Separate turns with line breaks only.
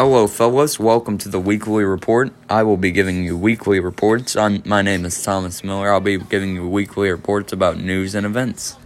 Hello, fellas. Welcome to the weekly report. I will be giving you weekly reports. I'm, my name is Thomas Miller. I'll be giving you weekly reports about news and events.